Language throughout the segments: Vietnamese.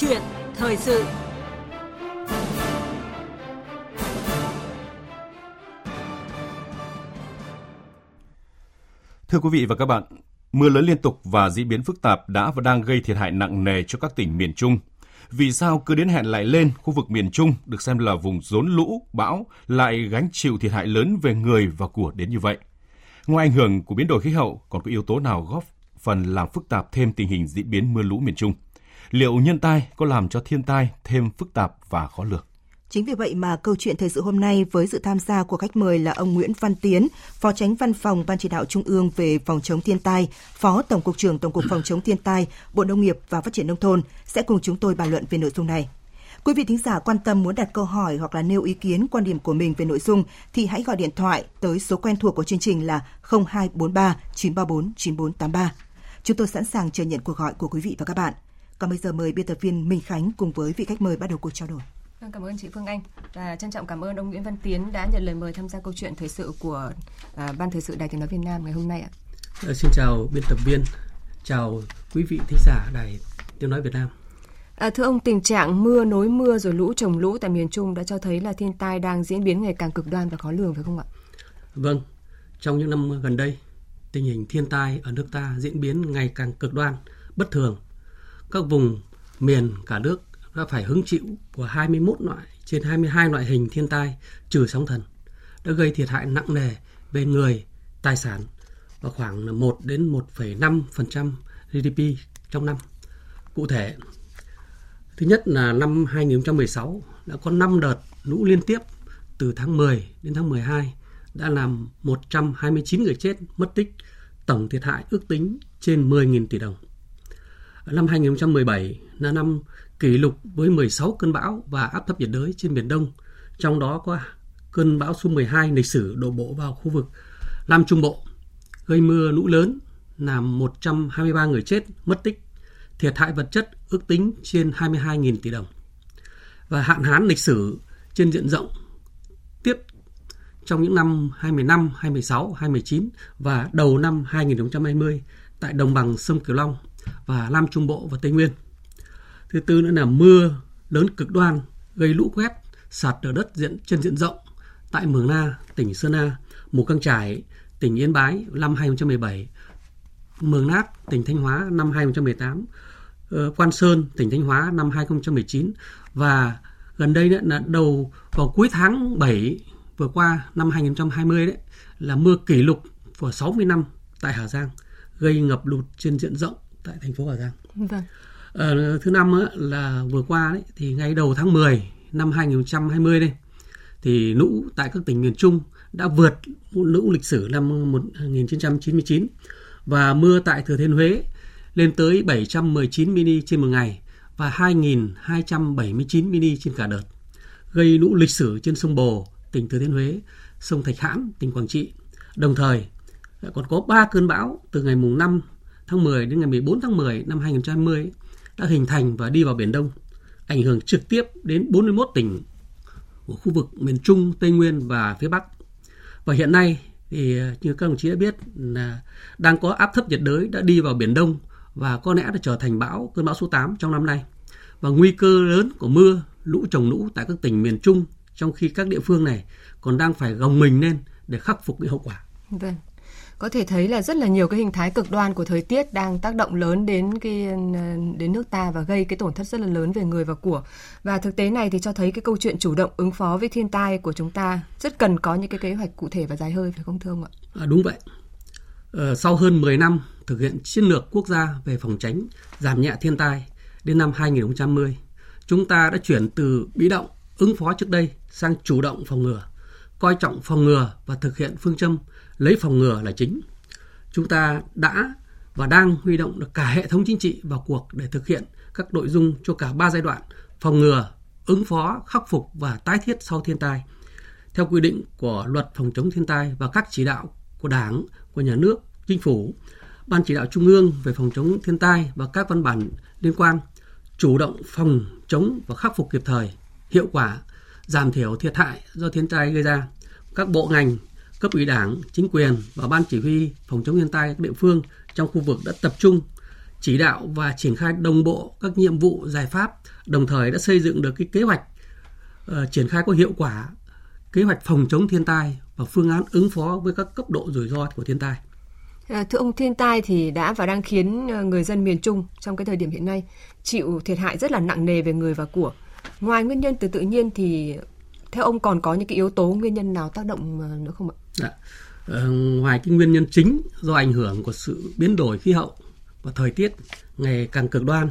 chuyện thời sự Thưa quý vị và các bạn, mưa lớn liên tục và diễn biến phức tạp đã và đang gây thiệt hại nặng nề cho các tỉnh miền Trung. Vì sao cứ đến hẹn lại lên, khu vực miền Trung được xem là vùng rốn lũ, bão lại gánh chịu thiệt hại lớn về người và của đến như vậy? Ngoài ảnh hưởng của biến đổi khí hậu, còn có yếu tố nào góp phần làm phức tạp thêm tình hình diễn biến mưa lũ miền Trung? Liệu nhân tai có làm cho thiên tai thêm phức tạp và khó lường? Chính vì vậy mà câu chuyện thời sự hôm nay với sự tham gia của khách mời là ông Nguyễn Văn Tiến, Phó Tránh Văn phòng Ban Chỉ đạo Trung ương về phòng chống thiên tai, Phó Tổng cục trưởng Tổng cục phòng chống thiên tai, Bộ Nông nghiệp và Phát triển nông thôn sẽ cùng chúng tôi bàn luận về nội dung này. Quý vị thính giả quan tâm muốn đặt câu hỏi hoặc là nêu ý kiến quan điểm của mình về nội dung thì hãy gọi điện thoại tới số quen thuộc của chương trình là 0243 934 9483. Chúng tôi sẵn sàng chờ nhận cuộc gọi của quý vị và các bạn. Còn bây giờ mời biên tập viên Minh Khánh cùng với vị khách mời bắt đầu cuộc trao đổi. Vâng, cảm ơn chị Phương Anh và trân trọng cảm ơn ông Nguyễn Văn Tiến đã nhận lời mời tham gia câu chuyện thời sự của à, Ban Thời sự Đài Tiếng Nói Việt Nam ngày hôm nay ạ. À, xin chào biên tập viên, chào quý vị thính giả Đài Tiếng Nói Việt Nam. À, thưa ông, tình trạng mưa nối mưa rồi lũ trồng lũ tại miền Trung đã cho thấy là thiên tai đang diễn biến ngày càng cực đoan và khó lường phải không ạ? Vâng, trong những năm gần đây, tình hình thiên tai ở nước ta diễn biến ngày càng cực đoan, bất thường. Các vùng miền cả nước đã phải hứng chịu của 21 loại trên 22 loại hình thiên tai trừ sóng thần đã gây thiệt hại nặng nề về người, tài sản và khoảng 1 đến 1,5% GDP trong năm. Cụ thể, thứ nhất là năm 2016 đã có 5 đợt lũ liên tiếp từ tháng 10 đến tháng 12 đã làm 129 người chết, mất tích, tổng thiệt hại ước tính trên 10.000 tỷ đồng. Năm 2017 là năm kỷ lục với 16 cơn bão và áp thấp nhiệt đới trên Biển Đông, trong đó có cơn bão số 12 lịch sử đổ bộ vào khu vực Nam Trung Bộ, gây mưa lũ lớn, làm 123 người chết, mất tích, thiệt hại vật chất ước tính trên 22.000 tỷ đồng. Và hạn hán lịch sử trên diện rộng tiếp trong những năm 25, 26, 29 và đầu năm 2020 tại đồng bằng sông Cửu Long và Nam Trung Bộ và Tây Nguyên – thứ tư nữa là mưa lớn cực đoan gây lũ quét sạt lở đất diện trên diện rộng tại Mường Na, tỉnh Sơn La, Mù Căng Trải, tỉnh Yên Bái năm 2017, Mường Nát, tỉnh Thanh Hóa năm 2018, ờ, Quan Sơn, tỉnh Thanh Hóa năm 2019 và gần đây nữa là đầu vào cuối tháng 7 vừa qua năm 2020 đấy là mưa kỷ lục của 60 năm tại Hà Giang gây ngập lụt trên diện rộng tại thành phố Hà Giang. Vâng. Ờ, thứ năm á, là vừa qua đấy thì ngay đầu tháng 10 năm 2020 đây thì lũ tại các tỉnh miền Trung đã vượt lũ lịch sử năm 1999 và mưa tại Thừa Thiên Huế lên tới 719 mini trên một ngày và 2.279 mini trên cả đợt, gây lũ lịch sử trên sông Bồ, tỉnh Thừa Thiên Huế, sông Thạch Hãn, tỉnh Quảng Trị. Đồng thời, còn có 3 cơn bão từ ngày mùng 5 tháng 10 đến ngày 14 tháng 10 năm 2020 đã hình thành và đi vào Biển Đông, ảnh hưởng trực tiếp đến 41 tỉnh của khu vực miền Trung, Tây Nguyên và phía Bắc. Và hiện nay thì à, như các đồng chí đã biết là đang có áp thấp nhiệt đới đã đi vào Biển Đông và có lẽ đã trở thành bão cơn bão số 8 trong năm nay. Và nguy cơ lớn của mưa, lũ trồng lũ tại các tỉnh miền Trung trong khi các địa phương này còn đang phải gồng mình lên để khắc phục những hậu quả. Vâng có thể thấy là rất là nhiều cái hình thái cực đoan của thời tiết đang tác động lớn đến cái ờ, đến nước ta và gây cái tổn thất rất là lớn về người và của. Và thực tế này thì cho thấy cái câu chuyện chủ động ứng phó với thiên tai của chúng ta rất cần có những cái kế hoạch cụ thể và dài hơi phải không thưa ông ạ? À, đúng vậy. Ờ, sau hơn 10 năm thực hiện chiến lược quốc gia về phòng tránh giảm nhẹ thiên tai đến năm 2010, chúng ta đã chuyển từ bị động ứng phó trước đây sang chủ động phòng ngừa, coi trọng phòng ngừa và thực hiện phương châm lấy phòng ngừa là chính. Chúng ta đã và đang huy động được cả hệ thống chính trị vào cuộc để thực hiện các nội dung cho cả ba giai đoạn phòng ngừa, ứng phó, khắc phục và tái thiết sau thiên tai. Theo quy định của luật phòng chống thiên tai và các chỉ đạo của Đảng, của nhà nước, chính phủ, Ban chỉ đạo Trung ương về phòng chống thiên tai và các văn bản liên quan chủ động phòng chống và khắc phục kịp thời, hiệu quả, giảm thiểu thiệt hại do thiên tai gây ra. Các bộ ngành cấp ủy đảng, chính quyền và ban chỉ huy phòng chống thiên tai các địa phương trong khu vực đã tập trung chỉ đạo và triển khai đồng bộ các nhiệm vụ giải pháp, đồng thời đã xây dựng được cái kế hoạch uh, triển khai có hiệu quả kế hoạch phòng chống thiên tai và phương án ứng phó với các cấp độ rủi ro của thiên tai. À, thưa ông, thiên tai thì đã và đang khiến ờ, người dân miền Trung trong cái thời điểm hiện nay chịu thiệt hại rất là nặng nề về người và của. Ngoài nguyên nhân từ tự nhiên thì theo ông còn có những cái yếu tố nguyên nhân nào tác động ờ, nữa không ạ? Dạ. Ờ, ngoài cái nguyên nhân chính do ảnh hưởng của sự biến đổi khí hậu và thời tiết ngày càng cực đoan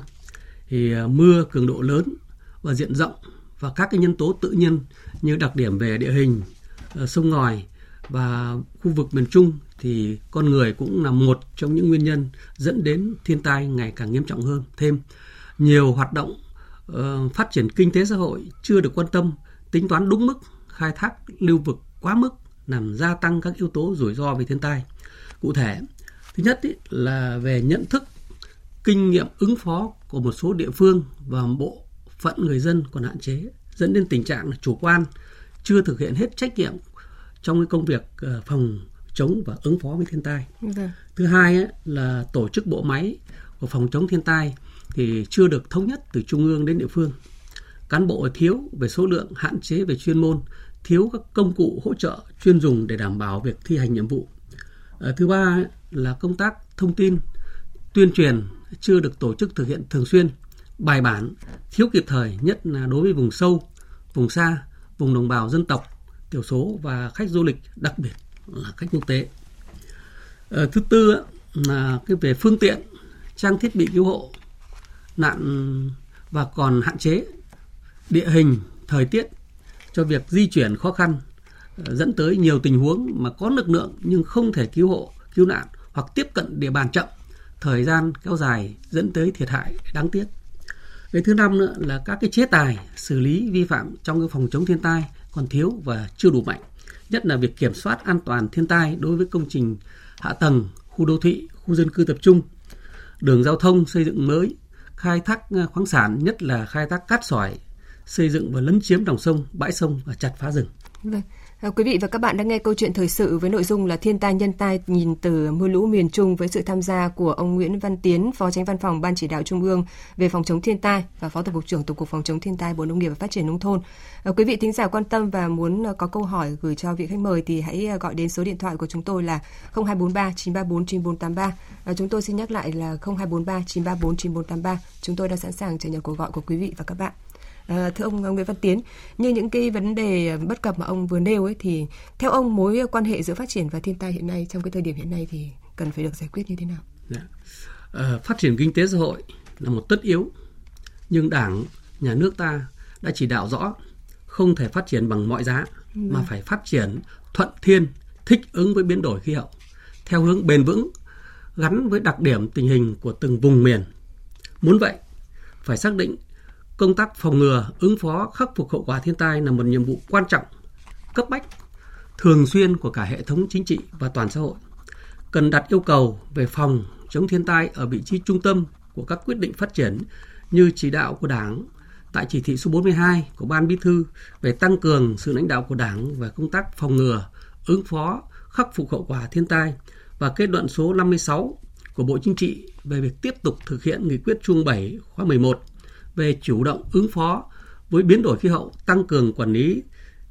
thì ờ, mưa cường độ lớn và diện rộng và các cái nhân tố tự nhiên như đặc điểm về địa hình, ờ, sông ngòi và khu vực miền Trung thì con người cũng là một trong những nguyên nhân dẫn đến thiên tai ngày càng nghiêm trọng hơn. Thêm nhiều hoạt động uh, phát triển kinh tế xã hội chưa được quan tâm, tính toán đúng mức, khai thác lưu vực quá mức làm gia tăng các yếu tố rủi ro về thiên tai. Cụ thể, thứ nhất ý, là về nhận thức, kinh nghiệm ứng phó của một số địa phương và bộ phận người dân còn hạn chế, dẫn đến tình trạng chủ quan, chưa thực hiện hết trách nhiệm trong cái công việc ờ, phòng chống và ứng phó với thiên tai. Vâng. Thứ hai ấy, là tổ chức bộ máy của phòng chống thiên tai thì chưa được thống nhất từ trung ương đến địa phương. Cán bộ thiếu về số lượng, hạn chế về chuyên môn, thiếu các công cụ hỗ trợ chuyên dùng để đảm bảo việc thi hành nhiệm vụ. À, thứ ba là công tác thông tin, tuyên truyền chưa được tổ chức thực hiện thường xuyên, bài bản, thiếu kịp thời nhất là đối với vùng sâu, vùng xa, vùng đồng bào dân tộc, thiểu số và khách du lịch, đặc biệt là khách quốc tế. À, thứ tư là cái về phương tiện, trang thiết bị cứu hộ, nạn và còn hạn chế địa hình, thời tiết cho việc di chuyển khó khăn ờ, dẫn tới nhiều tình huống mà có lực lượng nhưng không thể cứu hộ, cứu nạn hoặc tiếp cận địa bàn chậm, thời gian kéo dài dẫn tới thiệt hại đáng tiếc. Cái thứ năm nữa là các cái chế tài xử lý vi phạm trong cái phòng chống thiên tai còn thiếu và chưa đủ mạnh. Nhất là việc kiểm soát an toàn thiên tai đối với công trình hạ tầng, khu đô thị, khu dân cư tập trung, đường giao thông xây dựng mới, khai thác ờ, khoáng sản, nhất là khai thác cát sỏi, xây dựng và lấn chiếm dòng sông, bãi sông và chặt phá rừng. Vâng. Ờ, quý vị và các bạn đang nghe câu chuyện thời sự với nội dung là thiên tai nhân tai nhìn từ mưa lũ miền Trung với sự tham gia của ông Nguyễn Văn Tiến, Phó Tránh Văn phòng Ban Chỉ đạo Trung ương về phòng chống thiên tai và Phó Tổng cục trưởng Tổng cục Phòng chống thiên tai Bộ Nông nghiệp và Phát triển nông thôn. Ờ, quý vị thính giả quan tâm và muốn ờ, có câu hỏi gửi cho vị khách mời thì hãy gọi đến số điện thoại của chúng tôi là 0243 934 9483. Chúng tôi xin nhắc lại là 0243 934 9483. Chúng tôi đang sẵn sàng chờ nhận cuộc gọi của quý vị và các bạn. À, thưa ông Nguyễn Văn Tiến, như những cái vấn đề bất cập mà ông vừa nêu ấy thì theo ông mối quan hệ giữa phát triển và thiên tai hiện nay trong cái thời điểm hiện nay thì cần phải được giải quyết như thế nào? Dạ. À, phát triển kinh tế xã hội là một tất yếu, nhưng Đảng, nhà nước ta đã chỉ đạo rõ không thể phát triển bằng mọi giá ừ. mà phải phát triển thuận thiên, thích ứng với biến đổi khí hậu theo hướng bền vững gắn với đặc điểm tình hình của từng vùng miền. Muốn vậy, phải xác định công tác phòng ngừa, ứng phó, khắc phục hậu quả thiên tai là một nhiệm vụ quan trọng, cấp bách, thường xuyên của cả hệ thống chính trị và toàn xã hội. Cần đặt yêu cầu về phòng chống thiên tai ở vị trí trung tâm của các quyết định phát triển như chỉ đạo của Đảng tại chỉ thị số 42 của Ban Bí thư về tăng cường sự lãnh đạo của Đảng về công tác phòng ngừa, ứng phó, khắc phục hậu quả thiên tai và kết luận số 56 của Bộ Chính trị về việc tiếp tục thực hiện nghị quyết Trung 7 khóa 11 về chủ động ứng phó với biến đổi khí hậu, tăng cường quản lý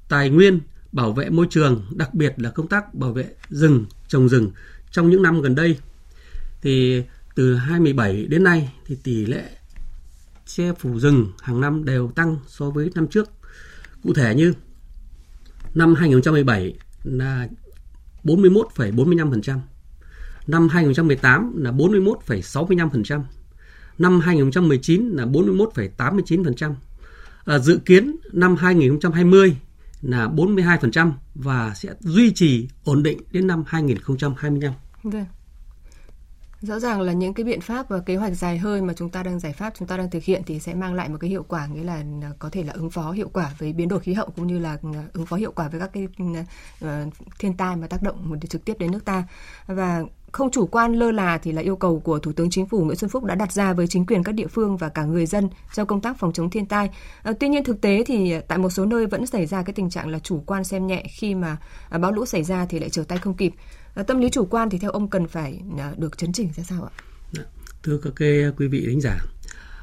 tài nguyên, bảo vệ môi trường, đặc biệt là công tác bảo vệ rừng, trồng rừng trong những năm gần đây. Thì từ 2017 đến nay thì tỷ lệ che phủ rừng hàng năm đều tăng so với năm trước. Cụ thể như năm 2017 là 41,45%, năm 2018 là 41,65%, năm 2019 là 41,89%. À, ờ, dự kiến năm 2020 là 42% và sẽ duy trì ổn định đến năm 2025. Được. Vâng. Rõ ràng là những cái biện pháp và kế hoạch dài hơi mà chúng ta đang giải pháp chúng ta đang thực hiện thì sẽ mang lại một cái hiệu quả nghĩa là ờ, có thể là ứng phó hiệu quả với biến đổi khí hậu cũng như là ờ, ứng phó hiệu quả với các cái thiên tai mà tác động trực tiếp đến nước ta và không chủ quan lơ là thì là yêu cầu của Thủ tướng Chính phủ Nguyễn Xuân Phúc đã đặt ra với chính quyền các địa phương và cả người dân trong công tác phòng chống thiên tai. À, tuy nhiên thực tế thì tại một số nơi vẫn xảy ra cái tình trạng là chủ quan xem nhẹ khi mà à, bão lũ xảy ra thì lại trở tay không kịp. À, tâm lý chủ quan thì theo ông cần phải à, được chấn chỉnh ra sao ạ? Dạ, thưa các cái quý vị đánh giả,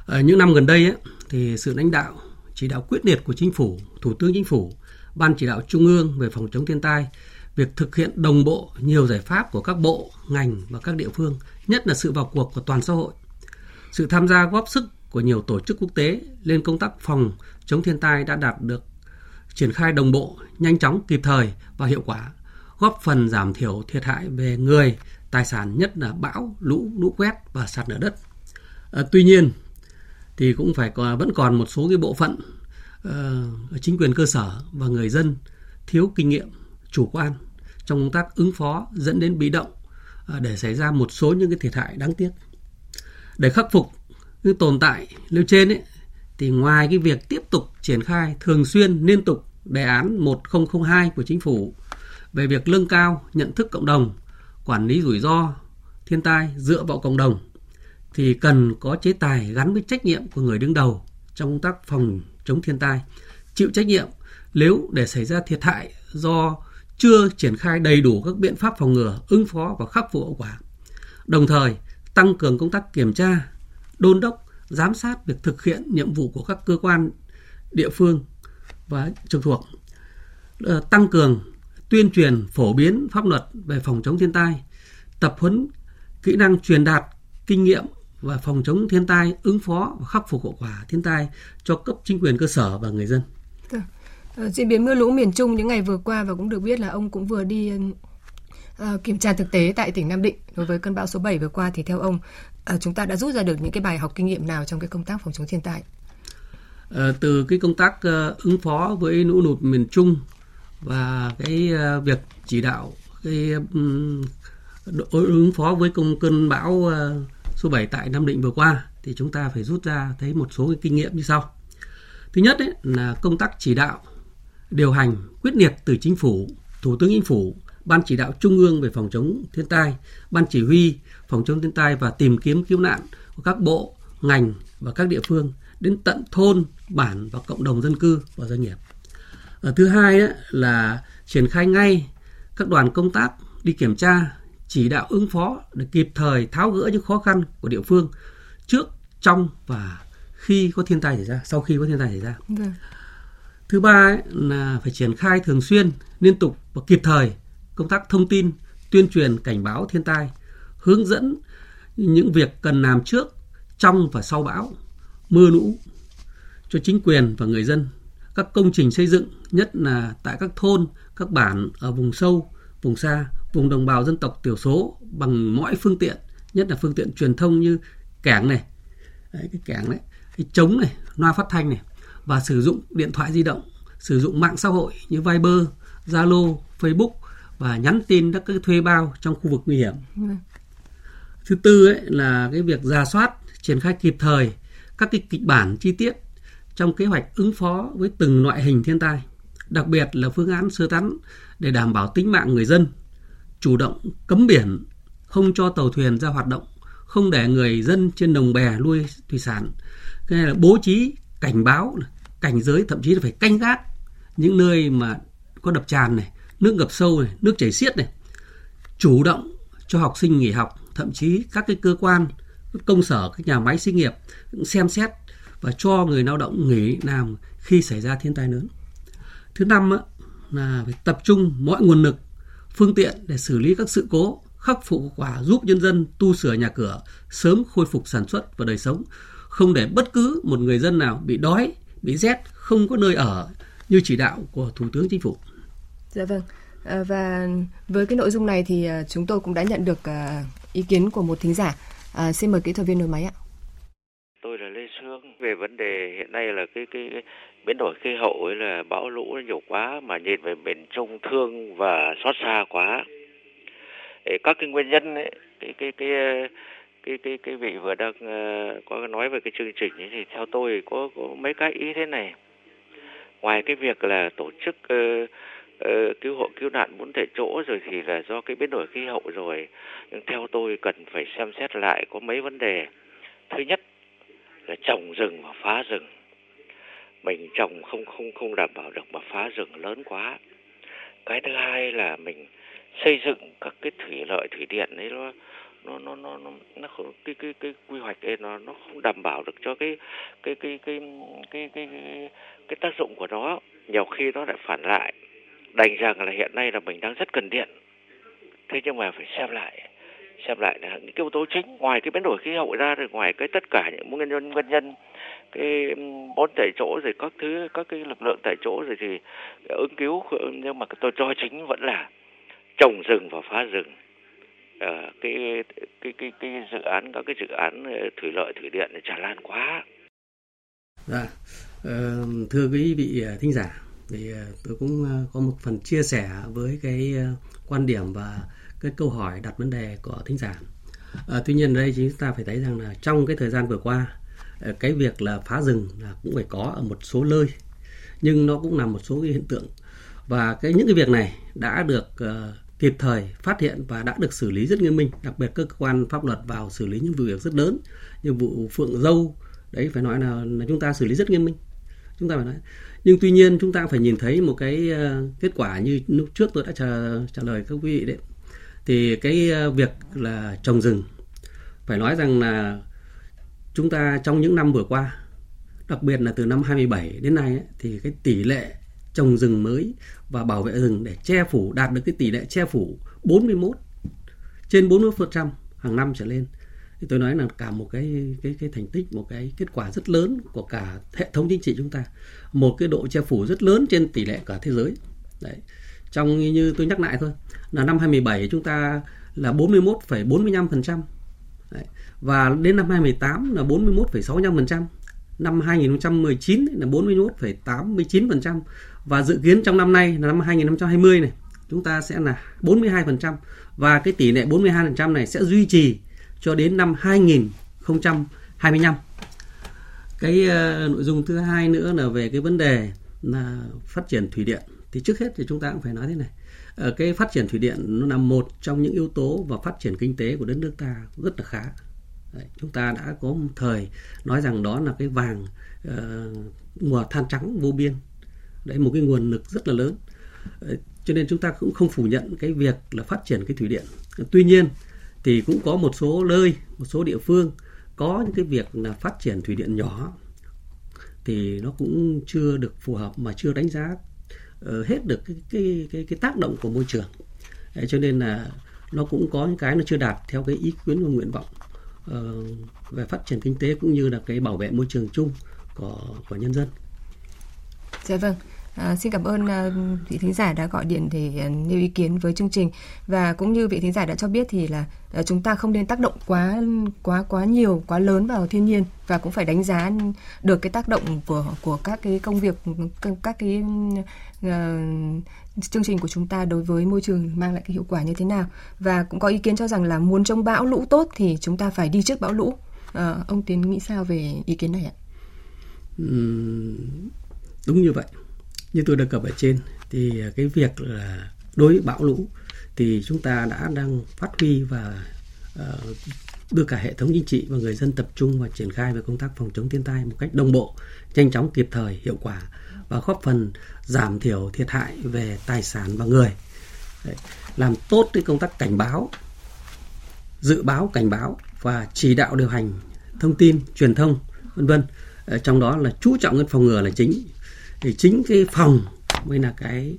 à, những năm gần đây ấy, thì sự lãnh đạo chỉ đạo quyết liệt của chính phủ, thủ tướng chính phủ, ban chỉ đạo trung ương về phòng chống thiên tai, việc thực hiện đồng bộ nhiều giải pháp của các bộ, ngành và các địa phương, nhất là sự vào cuộc của toàn xã hội. Sự tham gia góp sức của nhiều tổ chức quốc tế lên công tác phòng chống thiên tai đã đạt được triển khai đồng bộ, nhanh chóng, kịp thời và hiệu quả, góp phần giảm thiểu thiệt hại về người, tài sản nhất là bão, lũ, lũ quét và sạt lở đất. À, tuy nhiên thì cũng phải có, vẫn còn một số cái bộ phận uh, chính quyền cơ sở và người dân thiếu kinh nghiệm, chủ quan trong công tác ứng phó dẫn đến bị động à, để xảy ra một số những cái thiệt hại đáng tiếc. Để khắc phục những tồn tại nêu trên ấy, thì ngoài cái việc tiếp tục triển khai thường xuyên liên tục đề án 1002 của chính phủ về việc nâng cao nhận thức cộng đồng, quản lý rủi ro thiên tai dựa vào cộng đồng thì cần có chế tài gắn với trách nhiệm của người đứng đầu trong công tác phòng chống thiên tai, chịu trách nhiệm nếu để xảy ra thiệt hại do chưa triển khai đầy đủ các biện pháp phòng ngừa, ứng phó và khắc phục hậu quả. Đồng thời, tăng cường công tác kiểm tra, đôn đốc, giám sát việc thực hiện nhiệm vụ của các cơ quan địa phương và trực thuộc. Tăng cường tuyên truyền phổ biến pháp luật về phòng chống thiên tai, tập huấn kỹ năng truyền đạt kinh nghiệm và phòng chống thiên tai, ứng phó và khắc phục hậu quả thiên tai cho cấp chính quyền cơ sở và người dân. Dạ. Ờ, diễn biến mưa lũ miền Trung những ngày vừa qua và cũng được biết là ông cũng vừa đi uh, kiểm tra thực tế tại tỉnh Nam Định đối với cơn bão số 7 vừa qua thì theo ông uh, chúng ta đã rút ra được những cái bài học kinh nghiệm nào trong cái công tác phòng chống thiên tai? Uh, từ cái công tác uh, ứng phó với lũ lụt miền Trung và cái uh, việc chỉ đạo cái um, ứng phó với công cơn bão uh, số 7 tại Nam Định vừa qua thì chúng ta phải rút ra thấy một số cái kinh nghiệm như sau. Thứ nhất ấy, là công tác chỉ đạo, điều hành quyết liệt từ chính phủ, thủ tướng chính phủ, ban chỉ đạo trung ương về phòng chống thiên tai, ban chỉ huy phòng chống thiên tai và tìm kiếm cứu nạn của các bộ, ngành và các địa phương đến tận thôn, bản và cộng đồng dân cư và doanh nghiệp. Ở thứ hai là triển khai ngay các đoàn công tác đi kiểm tra, chỉ đạo ứng phó để kịp thời tháo gỡ những khó khăn của địa phương trước, trong và khi có thiên tai xảy ra, sau khi có thiên tai xảy ra. Được. Thứ ba ấy, là phải triển khai thường xuyên, liên tục và kịp thời công tác thông tin, tuyên truyền cảnh báo thiên tai, hướng dẫn những việc cần làm trước, trong và sau bão, mưa lũ cho chính quyền và người dân. Các công trình xây dựng, nhất là tại các thôn, các bản ở vùng sâu, vùng xa, vùng đồng bào dân tộc thiểu số bằng mọi phương tiện, nhất là phương tiện truyền thông như cảng này, đấy, cái cảng đấy, cái trống này, loa phát thanh này và sử dụng điện thoại di động, sử dụng mạng xã hội như Viber, Zalo, Facebook và nhắn tin các cái thuê bao trong khu vực nguy hiểm. Vâng. Thứ tư ấy là cái việc ra soát, triển khai kịp thời các cái kịch bản chi tiết trong kế hoạch ứng phó với từng loại hình thiên tai, đặc biệt là phương án sơ tán để đảm bảo tính mạng người dân, chủ động cấm biển, không cho tàu thuyền ra hoạt động, không để người dân trên đồng bè nuôi thủy sản. Cái này là bố trí cảnh báo, cảnh giới thậm chí là phải canh gác những nơi mà có đập tràn này, nước ngập sâu này, nước chảy xiết này. Chủ động cho học sinh nghỉ học, thậm chí các cái cơ quan, công sở, các nhà máy xí nghiệp xem xét và cho người lao động nghỉ làm khi xảy ra thiên tai lớn. Thứ năm á, là phải tập trung mọi nguồn lực, phương tiện để xử lý các sự cố, khắc phục quả giúp nhân dân tu sửa nhà cửa, sớm khôi phục sản xuất và đời sống, không để bất cứ một người dân nào bị đói, bị rét, không có nơi ở như chỉ đạo của Thủ tướng Chính phủ. Dạ vâng. À, và với cái nội dung này thì à, chúng tôi cũng đã nhận được à, ý kiến của một thính giả. À, xin mời kỹ thuật viên nối máy ạ. Tôi là Lê Sương. Về vấn đề hiện nay là cái cái, cái biến đổi khí hậu ấy là bão lũ nhiều quá mà nhìn về miền Trung thương và xót xa quá. Để các cái nguyên nhân ấy, cái cái cái cái cái cái vị vừa đang uh, có nói về cái chương trình ấy thì theo tôi có có mấy cái ý thế này. Ngoài cái việc là tổ chức uh, uh, cứu hộ cứu nạn bốn tại chỗ rồi thì là do cái biến đổi khí hậu rồi nhưng theo tôi cần phải xem xét lại có mấy vấn đề. Thứ nhất là trồng rừng và phá rừng. Mình trồng không không không đảm bảo được mà phá rừng lớn quá. Cái thứ hai là mình xây dựng các cái thủy lợi thủy điện ấy nó nó nó nó nó, nó không cái cái cái quy hoạch ấy nó nó không đảm bảo được cho cái cái cái cái cái cái cái, cái tác dụng của nó. Nhiều khi nó lại phản lại đành rằng là hiện nay là mình đang rất cần điện. Thế nhưng mà phải xem lại xem lại là những yếu tố chính ngoài cái biến đổi khí hậu ra rồi ngoài cái tất cả những nguyên nhân nguyên nhân cái bốn tại chỗ rồi các thứ các cái lực lượng tại chỗ rồi thì ứng cứu. Nhưng mà tôi cho chính vẫn là trồng rừng và phá rừng à, cái cái cái cái dự án các cái dự án ờ, thủy lợi thủy điện tràn lan quá. Dạ, ờ, thưa quý vị thính giả, thì tôi cũng có một phần chia sẻ với cái quan điểm và cái câu hỏi đặt vấn đề của thính giả. À, tuy nhiên đây chúng ta phải thấy rằng là trong cái thời gian vừa qua cái việc là phá rừng là cũng phải có ở một số nơi nhưng nó cũng là một số cái hiện tượng và cái những cái việc này đã được uh, kịp thời phát hiện và đã được xử lý rất nghiêm minh. Đặc biệt các cơ quan pháp luật vào xử lý những vụ việc rất lớn như vụ phượng dâu. Đấy phải nói là, là chúng ta xử lý rất nghiêm minh. Chúng ta phải nói. Nhưng tuy nhiên chúng ta phải nhìn thấy một cái ờ, kết quả như lúc trước tôi đã trả, trả lời các quý vị đấy. Thì cái ờ, việc là trồng rừng phải nói rằng là chúng ta trong những năm vừa qua đặc biệt là từ năm 27 đến nay ấy, thì cái tỷ lệ trồng rừng mới và bảo vệ rừng để che phủ đạt được cái tỷ lệ che phủ 41 trên 40% hàng năm trở lên. Thì tôi nói là cả một cái cái cái thành tích một cái kết quả rất lớn của cả hệ thống chính trị chúng ta. Một cái độ che phủ rất lớn trên tỷ lệ cả thế giới. Đấy. Trong như tôi nhắc lại thôi là năm 2017 chúng ta là 41,45% đấy. và đến năm 2018 là 41,65% năm 2019 là 41,89% và dự kiến trong năm nay là năm 2020 này chúng ta sẽ là 42% và cái tỷ lệ 42% này sẽ duy trì cho đến năm 2025. Cái uh, nội dung thứ hai nữa là về cái vấn đề là phát triển thủy điện. Thì trước hết thì chúng ta cũng phải nói thế này. Uh, cái phát triển thủy điện nó là một trong những yếu tố và phát triển kinh tế của đất nước ta rất là khá. Đấy, chúng ta đã có một thời nói rằng đó là cái vàng uh, mùa than trắng vô biên đấy một cái nguồn lực rất là lớn. Cho nên chúng ta cũng không phủ nhận cái việc là phát triển cái thủy điện. Tuy nhiên thì cũng có một số nơi một số địa phương có những cái việc là phát triển thủy điện nhỏ thì nó cũng chưa được phù hợp mà chưa đánh giá ờ, hết được cái cái cái cái tác động của môi trường. Đấy, cho nên là nó cũng có những cái nó chưa đạt theo cái ý kiến và nguyện vọng uh, về phát triển kinh tế cũng như là cái bảo vệ môi trường chung của của nhân dân. Dạ vâng. À, xin cảm ơn à, vị thính giả đã gọi điện để à, nêu ý kiến với chương trình và cũng như vị thính giả đã cho biết thì là à, chúng ta không nên tác động quá quá quá nhiều quá lớn vào thiên nhiên và cũng phải đánh giá được cái tác động của của các cái công việc các cái uh, chương trình của chúng ta đối với môi trường mang lại cái hiệu quả như thế nào và cũng có ý kiến cho rằng là muốn chống bão lũ tốt thì chúng ta phải đi trước bão lũ à, ông tiến nghĩ sao về ý kiến này ạ? Đúng như vậy như tôi đã cập ở trên thì à, cái việc là đối với bão lũ thì chúng ta đã đang phát huy và uh, đưa cả hệ thống chính trị và người dân tập trung và triển khai về công tác phòng chống thiên tai một cách đồng bộ, nhanh chóng, kịp thời, hiệu quả và góp phần giảm thiểu thiệt hại về tài sản và người. Đấy, làm tốt cái công tác cảnh báo, dự báo cảnh báo và chỉ đạo điều hành thông tin, truyền thông, vân vân. Trong đó là chú trọng cái phòng ngừa là chính thì chính cái phòng mới là cái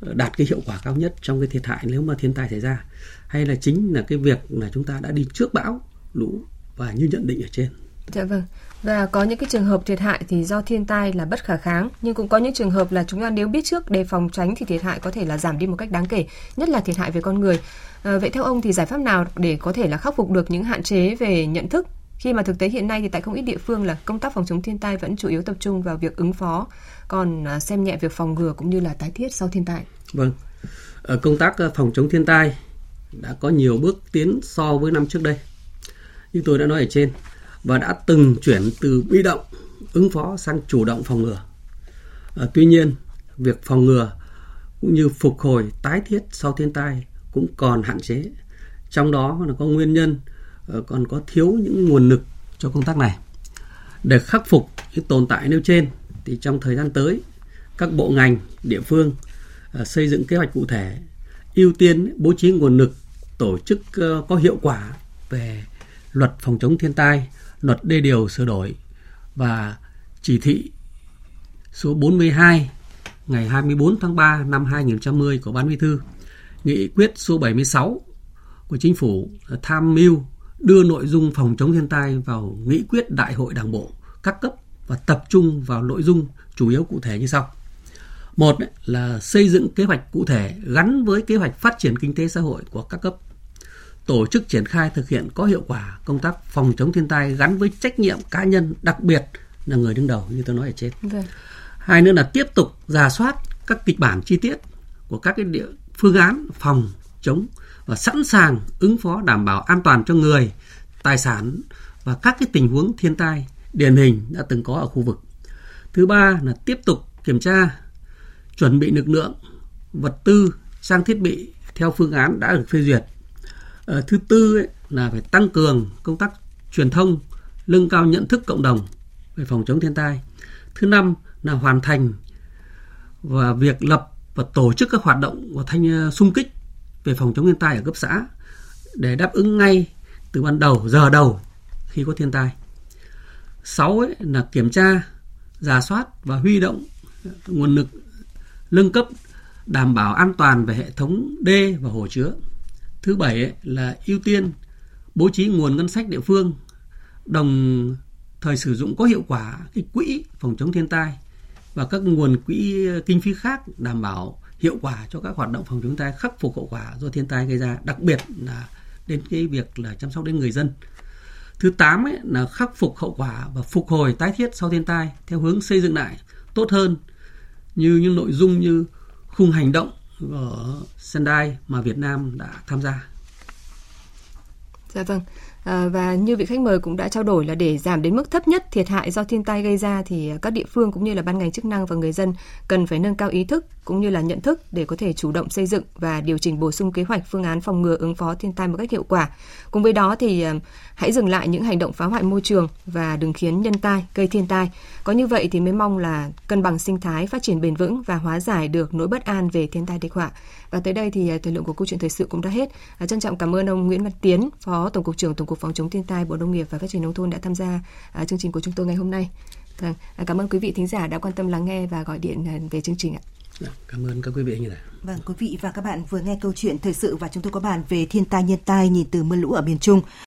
ờ, đạt cái hiệu quả cao nhất trong cái thiệt hại nếu mà thiên tai xảy ra hay là chính là cái việc là chúng ta đã đi trước bão lũ và như nhận định ở trên Dạ vâng. Và có những cái trường hợp thiệt hại thì do thiên tai là bất khả kháng, nhưng cũng có những trường hợp là chúng ta nếu biết trước đề phòng tránh thì thiệt hại có thể là giảm đi một cách đáng kể, nhất là thiệt hại về con người. À, vậy theo ông thì giải pháp nào để có thể là khắc phục được những hạn chế về nhận thức khi mà thực tế hiện nay thì tại không ít địa phương là công tác phòng chống thiên tai vẫn chủ yếu tập trung vào việc ứng phó còn à, xem nhẹ việc phòng ngừa cũng như là tái thiết sau thiên tai. Vâng. Ở công tác ờ, phòng chống thiên tai đã có nhiều bước tiến so với năm trước đây. Như tôi đã nói ở trên và đã từng chuyển từ bị động ứng phó sang chủ động phòng ngừa. À, tuy nhiên, việc phòng ngừa cũng như phục hồi tái thiết sau thiên tai cũng còn hạn chế. Trong đó là có nguyên nhân Ờ, còn có thiếu những nguồn lực cho công tác này. Để khắc phục những tồn tại nêu trên thì trong thời gian tới các bộ ngành địa phương ờ, xây dựng kế hoạch cụ thể ưu tiên bố trí nguồn lực tổ chức ờ, có hiệu quả về luật phòng chống thiên tai, luật đê điều sửa đổi và chỉ thị số 42 ngày 24 tháng 3 năm 2010 của Ban Bí thư, nghị quyết số 76 của Chính phủ tham mưu đưa nội dung phòng chống thiên tai vào nghị quyết Đại hội Đảng bộ các cấp và tập trung vào nội dung chủ yếu cụ thể như sau. Một là xây dựng kế hoạch cụ thể gắn với kế hoạch phát triển kinh tế xã hội của các cấp. Tổ chức triển khai thực hiện có hiệu quả công tác phòng chống thiên tai gắn với trách nhiệm cá nhân, đặc biệt là người đứng đầu như tôi nói ở trên. Vâng. Hai nữa là tiếp tục giả soát các kịch bản chi tiết của các cái địa phương án phòng chống và sẵn sàng ứng phó đảm bảo an toàn cho người, tài sản và các cái tình huống thiên tai điển hình đã từng có ở khu vực. Thứ ba là tiếp tục kiểm tra chuẩn bị lực lượng, vật tư, trang thiết bị theo phương án đã được phê duyệt. À, thứ tư ấy, là phải tăng cường công tác truyền thông, nâng cao nhận thức cộng đồng về phòng chống thiên tai. Thứ năm là hoàn thành và việc lập và tổ chức các hoạt động của thanh ờ, xung kích về phòng chống thiên tai ở cấp xã để đáp ứng ngay từ ban đầu giờ đầu khi có thiên tai. Sáu ấy là kiểm tra, giả soát và huy động nguồn lực nâng cấp đảm bảo an toàn về hệ thống đê và hồ chứa. Thứ bảy ấy là ưu tiên bố trí nguồn ngân sách địa phương đồng thời sử dụng có hiệu quả cái quỹ phòng chống thiên tai và các nguồn quỹ kinh phí khác đảm bảo hiệu quả cho các hoạt động phòng chống thiên tai, khắc phục hậu quả do thiên tai gây ra, đặc biệt là đến cái việc là chăm sóc đến người dân thứ 8 ấy là khắc phục hậu quả và phục hồi tái thiết sau thiên tai theo hướng xây dựng lại tốt hơn như những nội dung như khung hành động ở Sendai mà Việt Nam đã tham gia. Dạ vâng. À, và như vị khách mời cũng đã trao đổi là để giảm đến mức thấp nhất thiệt hại do thiên tai gây ra thì ờ, các địa phương cũng như là ban ngành chức năng và người dân cần phải nâng cao ý thức cũng như là nhận thức để có thể chủ động xây dựng và điều chỉnh bổ sung kế hoạch phương án phòng ngừa ứng phó thiên tai một cách hiệu quả. Cùng với đó thì ờ, hãy dừng lại những hành động phá hoại môi trường và đừng khiến nhân tai gây thiên tai. Có như vậy thì mới mong là cân bằng sinh thái phát triển bền vững và hóa giải được nỗi bất an về thiên tai địch họa. Và tới đây thì à, thời lượng của câu chuyện thời sự cũng đã hết. À, trân trọng cảm ơn ông Nguyễn Văn Tiến, Phó Tổng cục trưởng Tổng cục Phòng chống thiên tai Bộ Nông nghiệp và Phát triển nông thôn đã tham gia chương trình của chúng tôi ngày hôm nay. Vâng, cảm ơn quý vị thính giả đã quan tâm lắng nghe và gọi điện về chương trình ạ. Dạ, cảm ơn các quý vị như thế Vâng, quý vị và các bạn vừa nghe câu chuyện thời sự và chúng tôi có bàn về thiên tai nhân tai nhìn từ mưa lũ ở miền Trung.